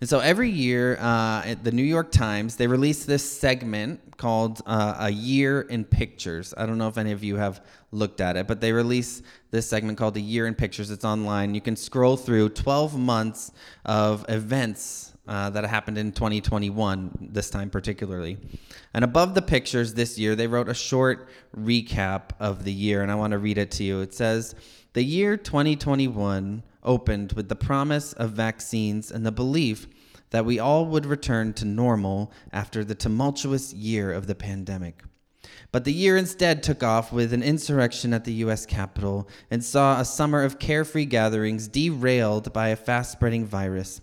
And so every year uh, at the New York Times, they release this segment called uh, A Year in Pictures. I don't know if any of you have looked at it, but they release this segment called A Year in Pictures. It's online. You can scroll through 12 months of events uh, that happened in 2021, this time particularly. And above the pictures this year, they wrote a short recap of the year, and I want to read it to you. It says, The year 2021 opened with the promise of vaccines and the belief that we all would return to normal after the tumultuous year of the pandemic. But the year instead took off with an insurrection at the U.S. Capitol and saw a summer of carefree gatherings derailed by a fast spreading virus.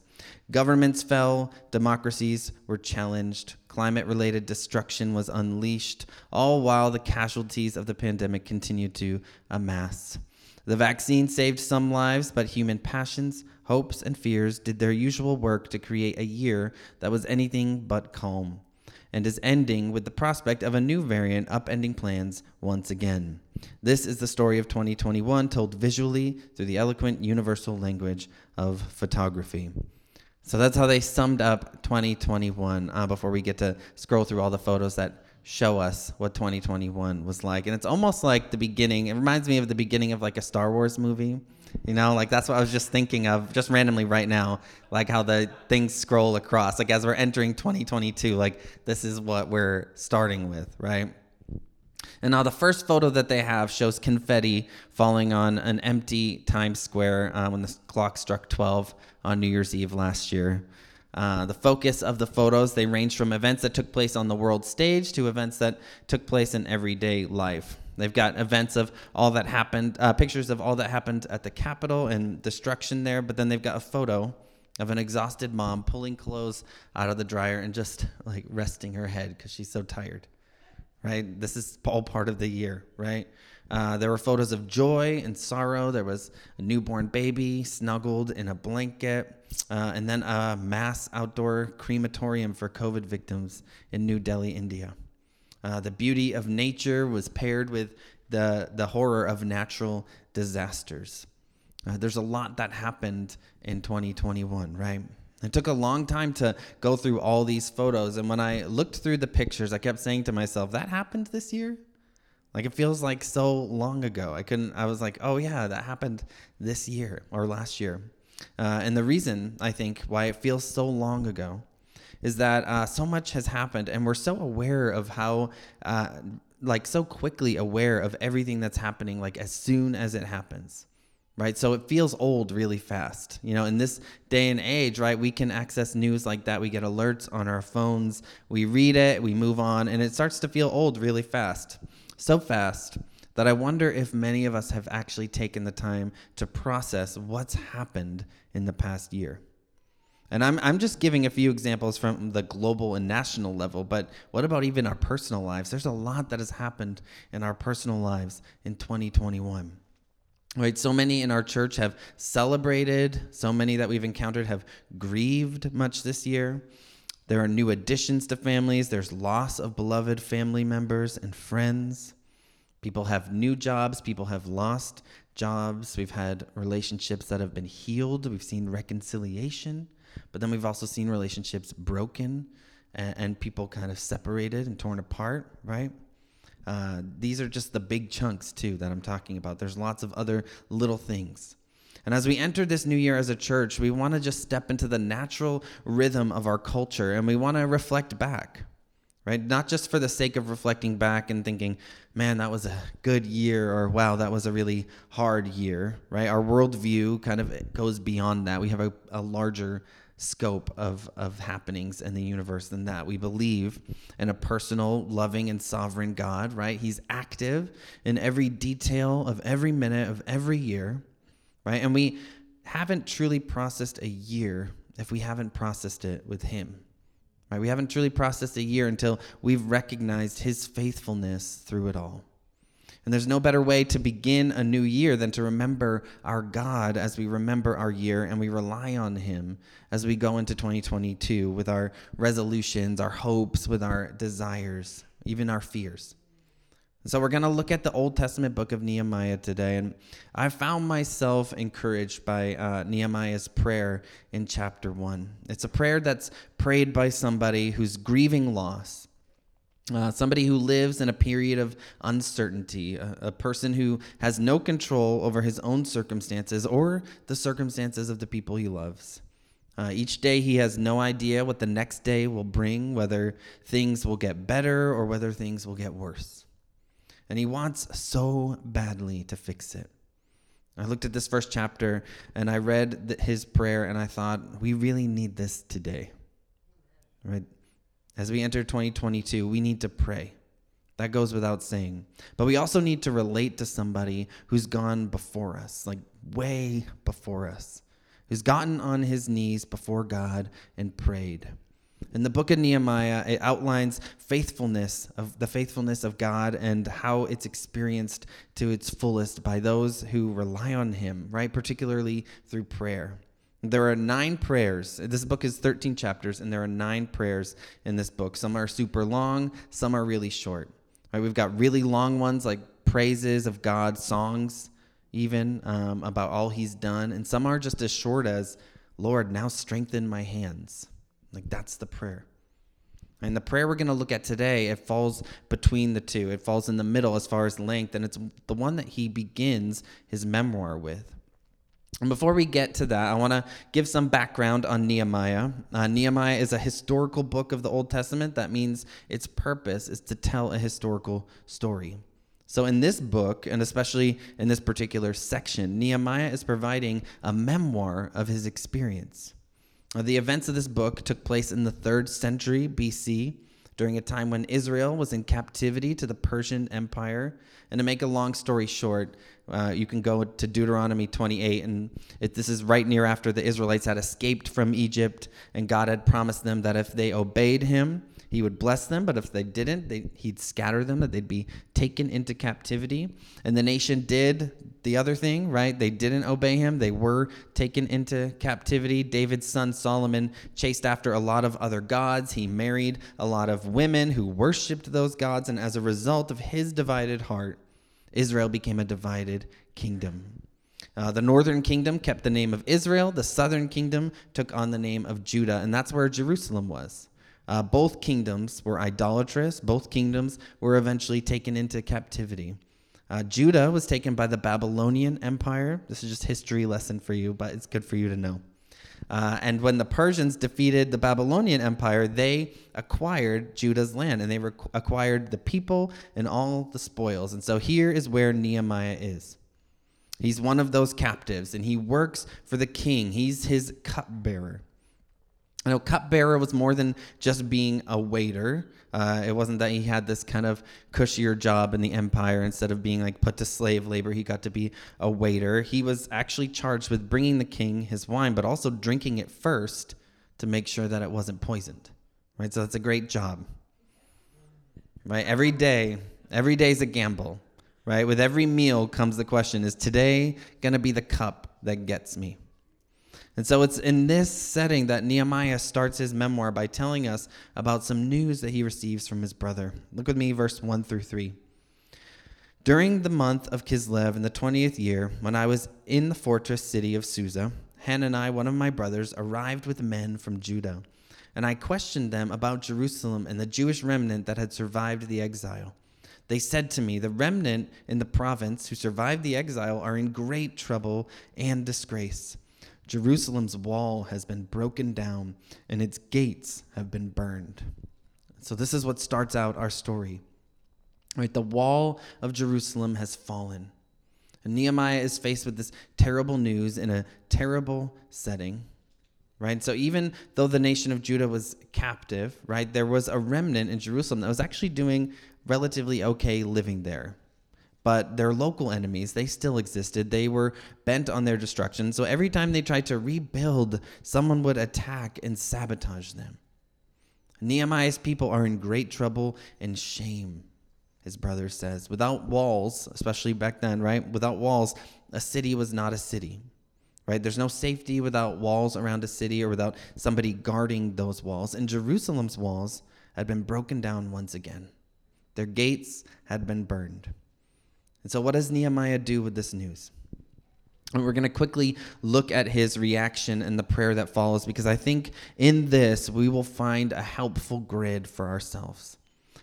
Governments fell, democracies were challenged, climate related destruction was unleashed, all while the casualties of the pandemic continued to amass. The vaccine saved some lives, but human passions, hopes, and fears did their usual work to create a year that was anything but calm, and is ending with the prospect of a new variant upending plans once again. This is the story of 2021 told visually through the eloquent universal language of photography. So that's how they summed up 2021 uh, before we get to scroll through all the photos that show us what 2021 was like. And it's almost like the beginning. It reminds me of the beginning of like a Star Wars movie. You know, like that's what I was just thinking of just randomly right now, like how the things scroll across. Like as we're entering 2022, like this is what we're starting with, right? And now the first photo that they have shows confetti falling on an empty Times Square uh, when the clock struck 12 on New Year's Eve last year. Uh, the focus of the photos they range from events that took place on the world stage to events that took place in everyday life. They've got events of all that happened, uh, pictures of all that happened at the Capitol and destruction there, but then they've got a photo of an exhausted mom pulling clothes out of the dryer and just like resting her head because she's so tired. Right? This is all part of the year, right? Uh, there were photos of joy and sorrow. There was a newborn baby snuggled in a blanket, uh, and then a mass outdoor crematorium for COVID victims in New Delhi, India. Uh, the beauty of nature was paired with the, the horror of natural disasters. Uh, there's a lot that happened in 2021, right? It took a long time to go through all these photos. And when I looked through the pictures, I kept saying to myself, that happened this year? Like it feels like so long ago. I couldn't, I was like, oh yeah, that happened this year or last year. Uh, and the reason I think why it feels so long ago is that uh, so much has happened and we're so aware of how, uh, like, so quickly aware of everything that's happening, like, as soon as it happens right? So it feels old really fast. You know, in this day and age, right, we can access news like that. We get alerts on our phones, we read it, we move on, and it starts to feel old really fast so fast that I wonder if many of us have actually taken the time to process what's happened in the past year. And I'm, I'm just giving a few examples from the global and national level, but what about even our personal lives? There's a lot that has happened in our personal lives in 2021. Right, so many in our church have celebrated, so many that we've encountered have grieved much this year. There are new additions to families. There's loss of beloved family members and friends. People have new jobs. People have lost jobs. We've had relationships that have been healed. We've seen reconciliation. But then we've also seen relationships broken and, and people kind of separated and torn apart, right? Uh, these are just the big chunks, too, that I'm talking about. There's lots of other little things. And as we enter this new year as a church, we want to just step into the natural rhythm of our culture and we want to reflect back, right? Not just for the sake of reflecting back and thinking, man, that was a good year or wow, that was a really hard year, right? Our worldview kind of goes beyond that. We have a, a larger scope of, of happenings in the universe than that. We believe in a personal, loving, and sovereign God, right? He's active in every detail of every minute of every year right? And we haven't truly processed a year if we haven't processed it with Him. Right? We haven't truly processed a year until we've recognized His faithfulness through it all. And there's no better way to begin a new year than to remember our God as we remember our year and we rely on Him as we go into 2022 with our resolutions, our hopes, with our desires, even our fears. So we're going to look at the Old Testament book of Nehemiah today. And I found myself encouraged by uh, Nehemiah's prayer in chapter 1. It's a prayer that's prayed by somebody who's grieving loss. Uh, somebody who lives in a period of uncertainty, a, a, person who has no control over his own circumstances or the circumstances of the people he loves. Uh, each day he has no idea what the next day will bring, whether things will get better or whether things will get worse and he wants so badly to fix it. I looked at this first chapter and I read his prayer and I thought, we really need this today. Right? As we enter 2022, we need to pray. That goes without saying. But we also need to relate to somebody who's gone before us, like way before us, who's gotten on his knees before God and prayed. In the book of Nehemiah, it outlines faithfulness of the faithfulness of God and how it's experienced to its fullest by those who rely on him, right? Particularly through prayer. There are nine prayers. This book is 13 chapters, and there are nine prayers in this book. Some are super long, some are really short. Right? We've got really long ones like praises of God, songs, even um, about all he's done. And some are just as short as, Lord, now strengthen my hands. Like that's the prayer. And the prayer we're going to look at today, it falls between the two. It falls in the middle as far as length, and it's the one that he begins his memoir with. And before we get to that, I want to give some background on Nehemiah. Uh, Nehemiah is a historical book of the Old Testament. That means its purpose is to tell a historical story. So, in this book, and especially in this particular section, Nehemiah is providing a memoir of his experience. The events of this book took place in the third century BC during a time when Israel was in captivity to the Persian Empire. And to make a long story short, uh, you can go to Deuteronomy 28, and it, this is right near after the Israelites had escaped from Egypt, and God had promised them that if they obeyed Him, he would bless them, but if they didn't, they, he'd scatter them, that they'd be taken into captivity. And the nation did the other thing, right? They didn't obey him. They were taken into captivity. David's son Solomon chased after a lot of other gods. He married a lot of women who worshiped those gods. And as a result of his divided heart, Israel became a divided kingdom. Uh, the northern kingdom kept the name of Israel. The southern kingdom took on the name of Judah. And that's where Jerusalem was. Uh, both kingdoms were idolatrous. Both kingdoms were eventually taken into captivity. Uh, Judah was taken by the Babylonian Empire. This is just history lesson for you, but it's good for you to know. Uh, and when the Persians defeated the Babylonian Empire, they acquired Judah's land and they rec- acquired the people and all the spoils. And so here is where Nehemiah is. He's one of those captives and he works for the king, he's his cupbearer. You know, cupbearer was more than just being a waiter. Uh, it wasn't that he had this kind of cushier job in the empire. Instead of being like put to slave labor, he got to be a waiter. He was actually charged with bringing the king his wine, but also drinking it first to make sure that it wasn't poisoned. Right? So that's a great job. Right? Every day, every day is a gamble. Right? With every meal comes the question is today going to be the cup that gets me? And so it's in this setting that Nehemiah starts his memoir by telling us about some news that he receives from his brother. Look with me, verse 1 through 3. During the month of Kislev in the 20th year, when I was in the fortress city of Susa, Hanani, one of my brothers, arrived with men from Judah. And I questioned them about Jerusalem and the Jewish remnant that had survived the exile. They said to me, The remnant in the province who survived the exile are in great trouble and disgrace. Jerusalem's wall has been broken down and its gates have been burned. So this is what starts out our story. Right, the wall of Jerusalem has fallen. And Nehemiah is faced with this terrible news in a terrible setting. Right? So even though the nation of Judah was captive, right, there was a remnant in Jerusalem that was actually doing relatively okay living there but their local enemies, they still existed. They were bent on their destruction. So every time they tried to rebuild, someone would attack and sabotage them. Nehemiah's people are in great trouble and shame, his brother says. Without walls, especially back then, right? Without walls, a city was not a city. Right? There's no safety without walls around a city or without somebody guarding those walls. And Jerusalem's walls had been broken down once again. Their gates had been burned. And so, what does Nehemiah do with this news? And we're going to quickly look at his reaction and the prayer that follows because I think in this we will find a helpful grid for ourselves.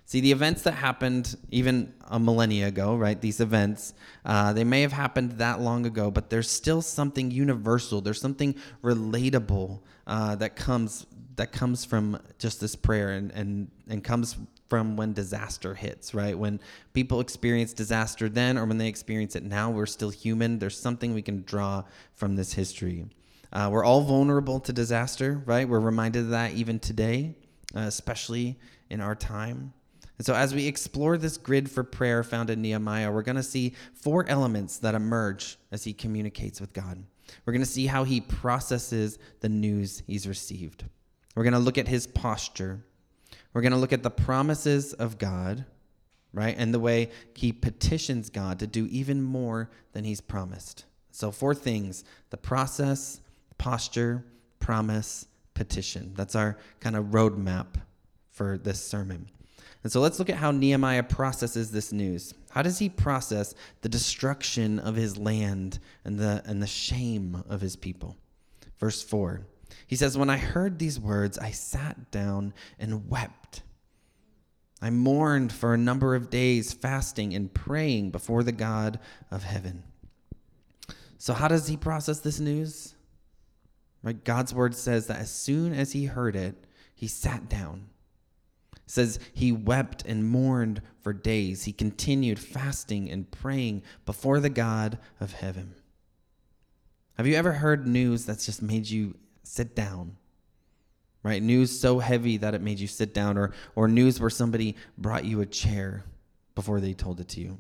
See, the events that happened even a millennia ago, right? These events, uh, they may have happened that long ago, but there's still something universal. There's something relatable uh, that comes that comes from just this prayer and, and, and comes from when disaster hits, right? When people experience disaster then or when they experience it now, we're still human. There's something we can draw from this history. Uh, we're all vulnerable to disaster, right? We're reminded of that even today, uh, especially in our time. And so, as we explore this grid for prayer found in Nehemiah, we're going to see four elements that emerge as he communicates with God. We're going to see how he processes the news he's received. We're going to look at his posture. We're going to look at the promises of God, right? And the way he petitions God to do even more than he's promised. So, four things the process, posture, promise, petition. That's our kind of roadmap for this sermon. And so let's look at how Nehemiah processes this news. How does he process the destruction of his land and the, and the shame of his people? Verse 4 he says, When I heard these words, I sat down and wept. I mourned for a number of days, fasting and praying before the God of heaven. So, how does he process this news? Right? God's word says that as soon as he heard it, he sat down. It says he wept and mourned for days. He continued fasting and praying before the God of heaven. Have you ever heard news that's just made you sit down. Right? News so heavy that it made you sit down, or, or news where somebody brought you a chair before they told it to you.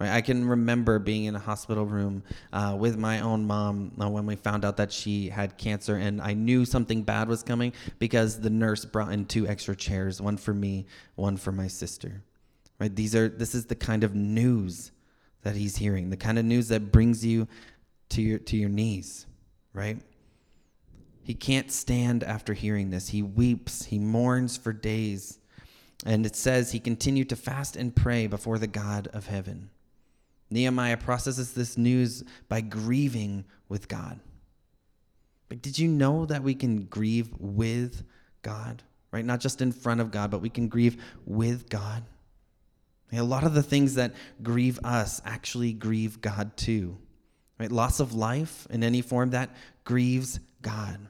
Right? I can remember being in a hospital room uh, with my own mom uh, when we found out that she had cancer, and I knew something bad was coming because the nurse brought in two extra chairs, one for me, one for my sister. Right? These are this is the kind of news that he's hearing, the kind of news that brings you to your to your knees, right? He can't stand after hearing this. He weeps, he mourns for days. And it says he continued to fast and pray before the God of heaven. Nehemiah processes this news by grieving with God. But did you know that we can grieve with God? Right? Not just in front of God, but we can grieve with God. A lot of the things that grieve us actually grieve God too. Right? Loss of life in any form that grieves God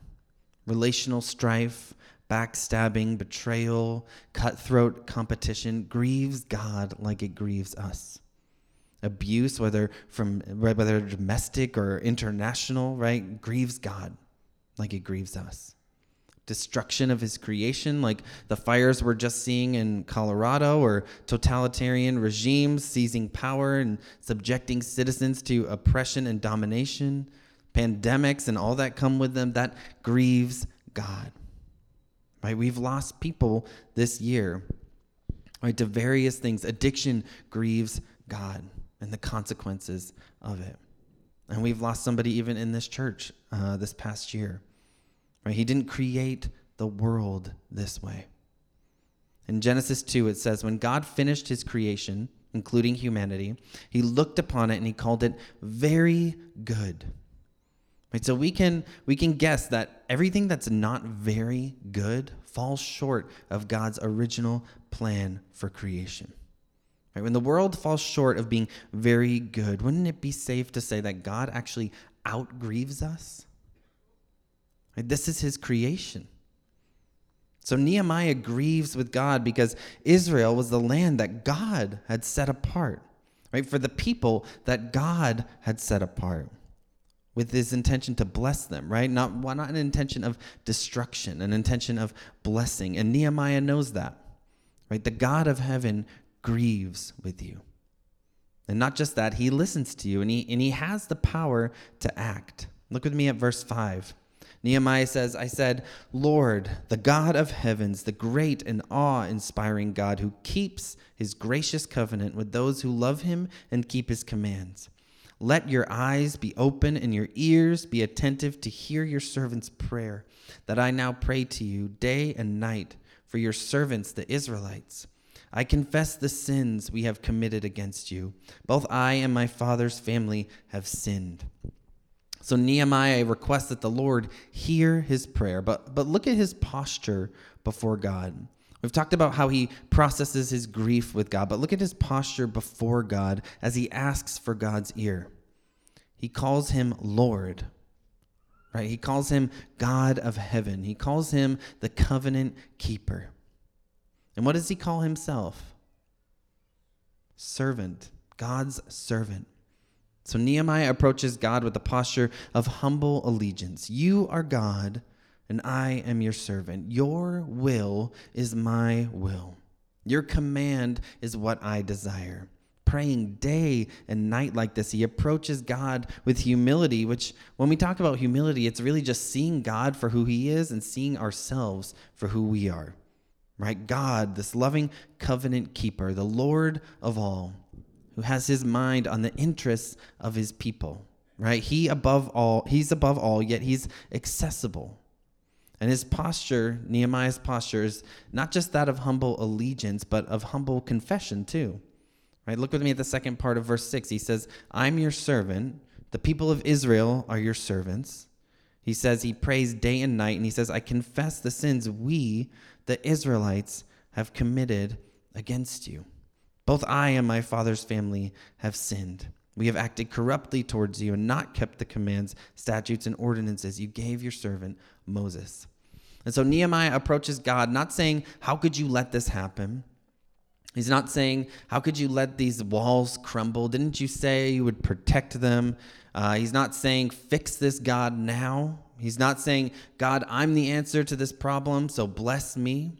relational strife, backstabbing, betrayal, cutthroat competition grieves God like it grieves us. Abuse, whether from whether domestic or international, right, grieves God like it grieves us. Destruction of his creation, like the fires we're just seeing in Colorado, or totalitarian regimes seizing power and subjecting citizens to oppression and domination pandemics and all that come with them, that grieves God. Right? We've lost people this year, right, to various things. Addiction grieves God and the consequences of it. And we've lost somebody even in this church uh, this past year. Right? He didn't create the world this way. In Genesis 2, it says, When God finished his creation, including humanity, he looked upon it and he called it very good. Right? So we can we can guess that everything that's not very good falls short of God's original plan for creation. Right? When the world falls short of being very good, wouldn't it be safe to say that God actually outgrieves us? Right? This is his creation. So Nehemiah grieves with God because Israel was the land that God had set apart, right? For the people that God had set apart with his intention to bless them, right? Not, not an intention of destruction, an intention of blessing. And Nehemiah knows that, right? The God of heaven grieves with you. And not just that, he listens to you and he, and he has the power to act. Look with me at verse 5. Nehemiah says, I said, Lord, the God of heavens, the great and awe inspiring God who keeps his gracious covenant with those who love him and keep his commands. Let your eyes be open and your ears be attentive to hear your servant's prayer, that I now pray to you day and night for your servants, the Israelites. I confess the sins we have committed against you. Both I and my father's family have sinned. So Nehemiah requests that the Lord hear his prayer, but, but look at his posture before God. We've talked about how he processes his grief with God, but look at his posture before God as he asks for God's ear. He calls him Lord, right? He calls him God of heaven. He calls him the covenant keeper. And what does he call himself? Servant, God's servant. So Nehemiah approaches God with a posture of humble allegiance. You are God, and I am your servant. Your will is my will. Your command is what I desire. Praying day and night like this, he approaches God with humility, which, when we talk about humility, it's really just seeing God for who he is and seeing ourselves for who we are right? God, this loving covenant keeper, the Lord of all, who has his mind on the interests of his people, right? He above all, he's above all, yet he's accessible. And his posture, Nehemiah's posture, is not just that of humble allegiance, but of humble confession too. Right? Look with me at the second part of verse 6. He says, I'm your servant. The people of Israel are your servants. He says he prays day and night, and he says, I confess the sins we, the Israelites have committed against you. Both I and my father's family have sinned. We have acted corruptly towards you and not kept the commands, statutes, and ordinances you gave your servant Moses. And so Nehemiah approaches God, not saying, How could you let this happen? He's not saying, How could you let these walls crumble? Didn't you say you would protect them? Uh, he's not saying, Fix this, God, now. He's not saying, God, I'm the answer to this problem, so bless me.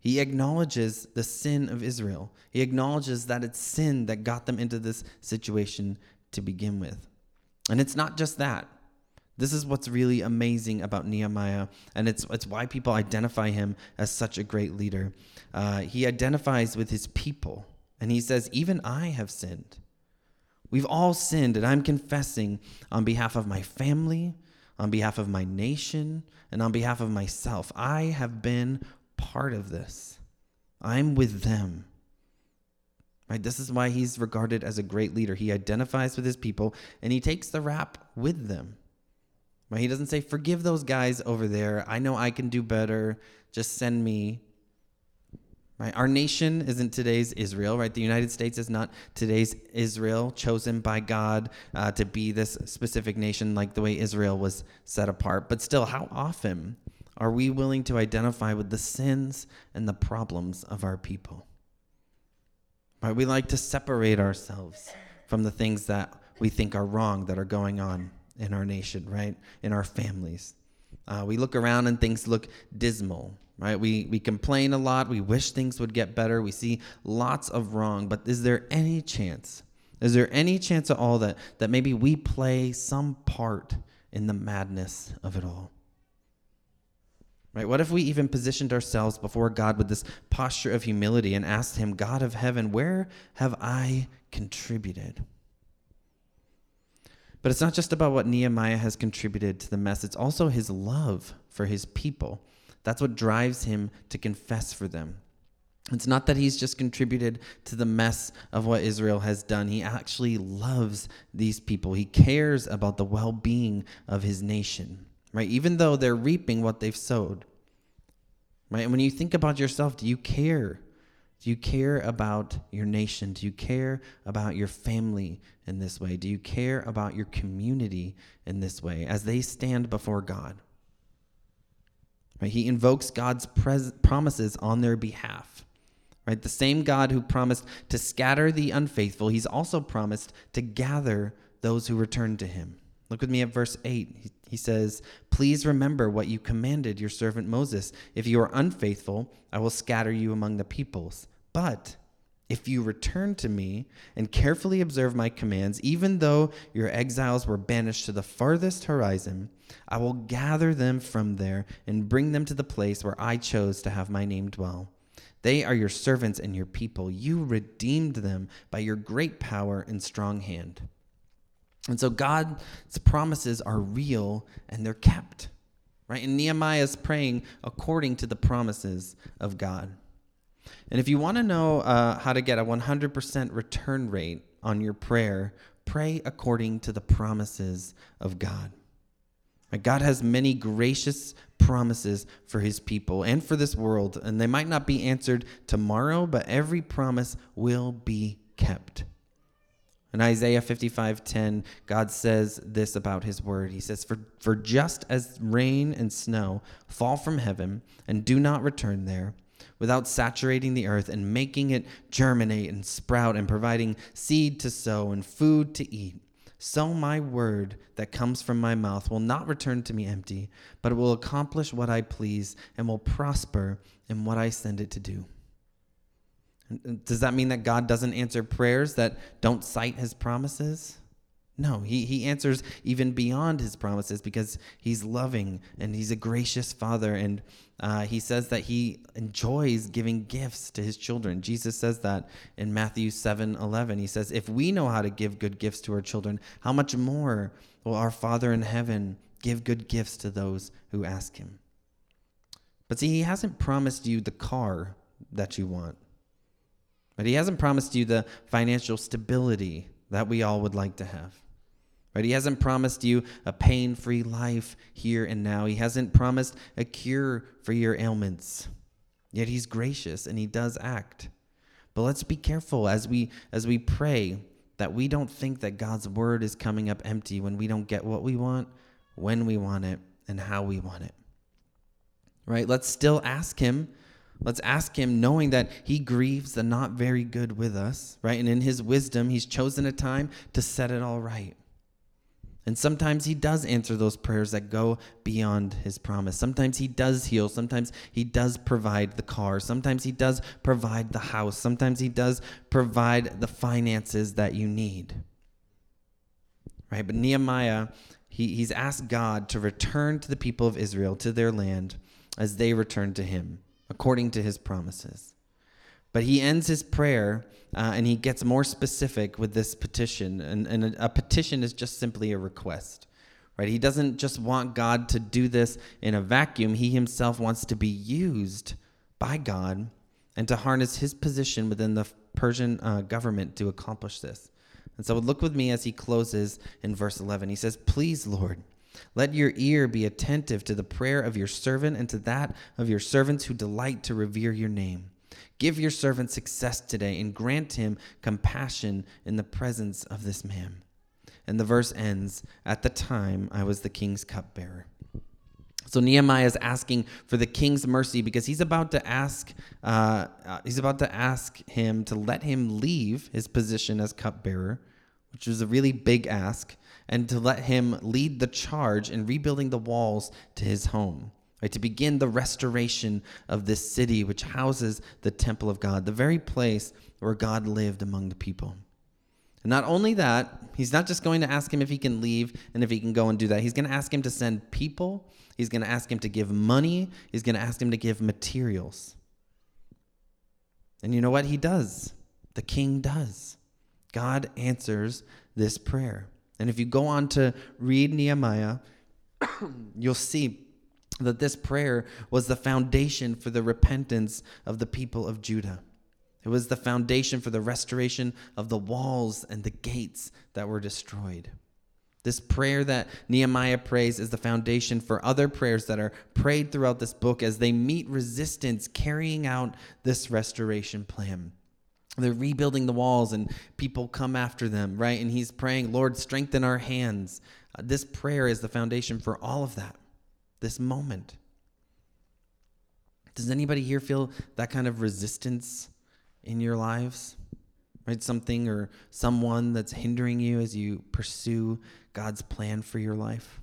He acknowledges the sin of Israel. He acknowledges that it's sin that got them into this situation to begin with. And it's not just that. This is what's really amazing about Nehemiah, and it's, it's why people identify him as such a great leader. Uh, he identifies with his people, and he says, Even I have sinned. We've all sinned, and I'm confessing on behalf of my family, on behalf of my nation, and on behalf of myself. I have been part of this. I'm with them. Right? This is why he's regarded as a great leader. He identifies with his people and he takes the rap with them. Right? He doesn't say, Forgive those guys over there. I know I can do better. Just send me. Right? Our nation isn't today's Israel, right? The United States is not today's Israel, chosen by God uh, to be this specific nation like the way Israel was set apart. But still, how often are we willing to identify with the sins and the problems of our people? Right? We like to separate ourselves from the things that we think are wrong that are going on in our nation, right? In our families. Uh, we look around and things look dismal right? We, we complain a lot. We wish things would get better. We see lots of wrong. But is there any chance? Is there any chance at all that, that maybe we play some part in the madness of it all? Right? What if we even positioned ourselves before God with this posture of humility and asked Him, God of heaven, where have I contributed? But it's not just about what Nehemiah has contributed to the mess, it's also his love for his people. That's what drives him to confess for them. It's not that he's just contributed to the mess of what Israel has done. He actually loves these people. He cares about the well being of his nation, right? Even though they're reaping what they've sowed, right? And when you think about yourself, do you care? Do you care about your nation? Do you care about your family in this way? Do you care about your community in this way as they stand before God? Right? He invokes God's pres- promises on their behalf. Right? The same God who promised to scatter the unfaithful, he's also promised to gather those who return to him. Look with me at verse 8. He, he says, Please remember what you commanded your servant Moses. If you are unfaithful, I will scatter you among the peoples. But if you return to me and carefully observe my commands, even though your exiles were banished to the farthest horizon, I will gather them from there and bring them to the place where I chose to have my name dwell. They are your servants and your people. You redeemed them by your great power and strong hand. And so God's promises are real and they're kept. Right? And Nehemiah is praying according to the promises of God. And if you want to know uh, how to get a 100% return rate on your prayer, pray according to the promises of God. God has many gracious promises for his people and for this world, and they might not be answered tomorrow, but every promise will be kept. In Isaiah 55:10, God says this about his word. He says, for, for just as rain and snow fall from heaven and do not return there, without saturating the earth and making it germinate and sprout and providing seed to sow and food to eat, so my word that comes from my mouth will not return to me empty, but it will accomplish what I please and will prosper in what I send it to do. Does that mean that God doesn't answer prayers that don't cite his promises? No, he, he answers even beyond his promises because he's loving and he's a gracious father. And uh, he says that he enjoys giving gifts to his children. Jesus says that in Matthew 7 11. He says, If we know how to give good gifts to our children, how much more will our Father in heaven give good gifts to those who ask him? But see, he hasn't promised you the car that you want. But he hasn't promised you the financial stability that we all would like to have. Right? He hasn't promised you a pain free life here and now. He hasn't promised a cure for your ailments. Yet he's gracious and he does act. But let's be careful as we as we pray that we don't think that God's word is coming up empty when we don't get what we want, when we want it, and how we want it. Right? Let's still ask him Let's ask him knowing that he grieves the not very good with us, right? And in his wisdom, he's chosen a time to set it all right. And sometimes he does answer those prayers that go beyond his promise. Sometimes he does heal. Sometimes he does provide the car. Sometimes he does provide the house. Sometimes he does provide the finances that you need. Right? But Nehemiah, he, he's asked God to return to the people of Israel, to their land, as they return to him according to his promises. But he ends his prayer uh, and he gets more specific with this petition. And, and a, a petition is just simply a request, right? He doesn't just want God to do this in a vacuum, he himself wants to be used by God and to harness his position within the Persian uh, government to accomplish this. And so look with me as he closes in verse 11. He says, Please, Lord, let your ear be attentive to the prayer of your servant and to that of your servants who delight to revere your name. Give your servant success today and grant him compassion in the presence of this man. And the verse ends At the time I was the king's cupbearer. So Nehemiah is asking for the king's mercy because he's about to ask, uh, uh, he's about to ask him to let him leave his position as cupbearer, which was a really big ask and to let him lead the charge in rebuilding the walls to his home. Right, to begin the restoration of this city, which houses the temple of God, the very place where God lived among the people. And not only that, he's not just going to ask him if he can leave and if he can go and do that. He's going to ask him to send people. He's going to ask him to give money. He's going to ask him to give materials. And you know what? He does. The king does. God answers this prayer. And if you go on to read Nehemiah, you'll see that this prayer was the foundation for the repentance of the people of Judah. It was the foundation for the restoration of the walls and the gates that were destroyed. This prayer that Nehemiah prays is the foundation for other prayers that are prayed throughout this book as they meet resistance carrying out this restoration plan they're rebuilding the walls and people come after them, right? And he's praying, Lord, strengthen our hands. Uh, this prayer is the foundation for all of that, this moment. Does anybody here feel that kind of resistance in your lives? Right? Something or someone that's hindering you as you pursue God's plan for your life?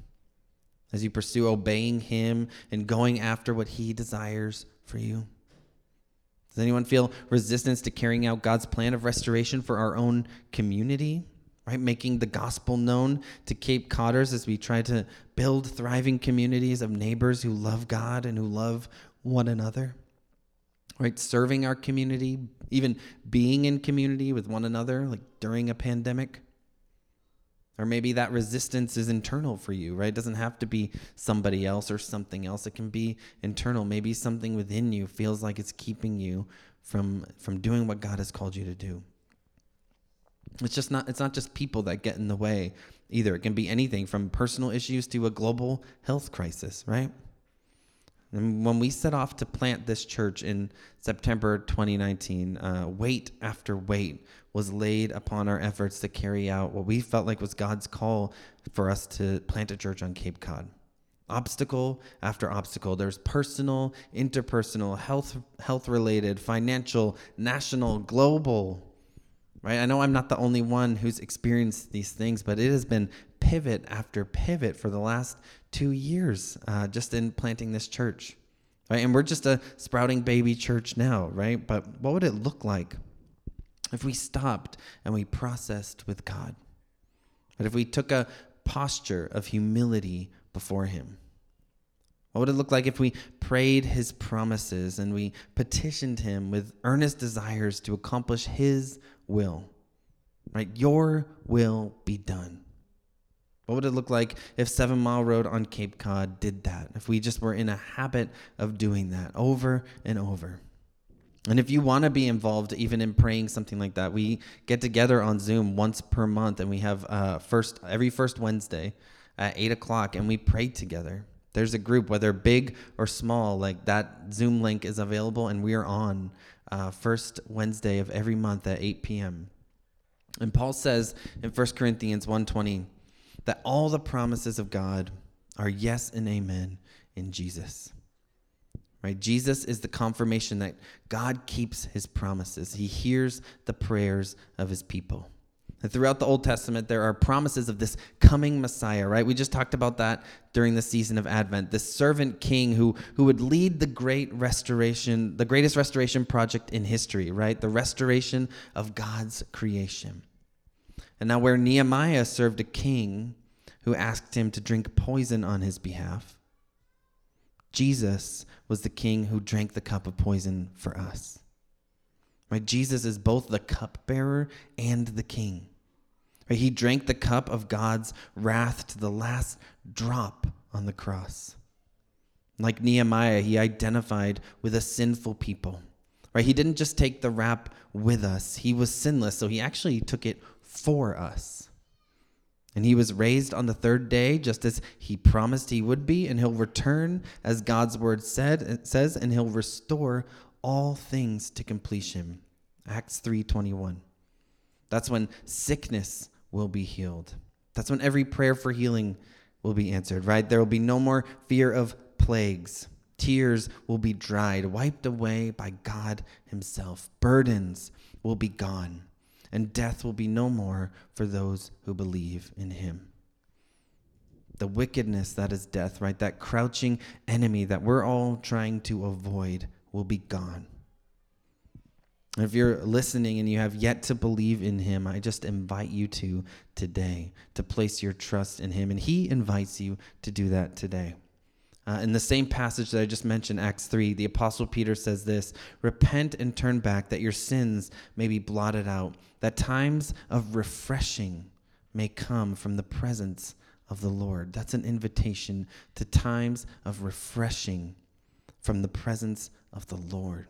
As you pursue obeying Him and going after what He desires for you? Does anyone feel resistance to carrying out God's plan of restoration for our own community? Right? Making the gospel known to Cape Codders as we try to build thriving communities of neighbors who love God and who love one another. Right? Serving our community, even being in community with one another, like during a pandemic. Or maybe that resistance is internal for you, right? It doesn't have to be somebody else or something else. It can be internal. Maybe something within you feels like it's keeping you from from doing what God has called you to do. It's just not it's not just people that get in the way either. It can be anything from personal issues to a global health crisis, right? And when we set off to plant this church in September 2019, uh, weight after weight was laid upon our efforts to carry out what we felt like was God's call for us to plant a church on Cape Cod. Obstacle after obstacle. There's personal, interpersonal, health health related, financial, national, global. Right? I know I'm not the only one who's experienced these things, but it has been pivot after pivot for the last two years uh, just in planting this church. Right? And we're just a sprouting baby church now, right? But what would it look like if we stopped and we processed with God? But if we took a posture of humility before Him? What would it look like if we prayed His promises and we petitioned Him with earnest desires to accomplish His will? Right? Your will be done. What would it look like if Seven Mile Road on Cape Cod did that? If we just were in a habit of doing that over and over? And if you want to be involved, even in praying something like that, we get together on Zoom once per month, and we have uh, first every first Wednesday at eight o'clock, and we pray together. There's a group, whether big or small, like that Zoom link is available, and we are on uh, first Wednesday of every month at 8 p.m. And Paul says in 1 Corinthians 1:20 that all the promises of God are yes and amen in Jesus. Right? Jesus is the confirmation that God keeps his promises. He hears the prayers of his people. And throughout the Old Testament, there are promises of this coming Messiah, right? We just talked about that during the season of Advent. This servant king who, who would lead the great restoration, the greatest restoration project in history, right? The restoration of God's creation. And now, where Nehemiah served a king who asked him to drink poison on his behalf, Jesus was the king who drank the cup of poison for us. Right? Jesus is both the cupbearer and the king. Right? He drank the cup of God's wrath to the last drop on the cross. Like Nehemiah, he identified with a sinful people. Right? He didn't just take the rap with us. He was sinless, so he actually took it for us. And he was raised on the third day, just as he promised he would be, and he'll return, as God's word said, says, and he'll restore all things to completion. Acts 3:21. That's when sickness will be healed. That's when every prayer for healing will be answered, right? There will be no more fear of plagues. Tears will be dried, wiped away by God himself. Burdens will be gone, and death will be no more for those who believe in him the wickedness that is death, right? That crouching enemy that we're all trying to avoid will be gone. If you're listening and you have yet to believe in him, I just invite you to today to place your trust in him. And he invites you to do that today. Uh, in the same passage that I just mentioned, Acts 3, the Apostle Peter says this Repent and turn back, that your sins may be blotted out, that times of refreshing may come from the presence of the Lord. That's an invitation to times of refreshing from the presence of the Lord.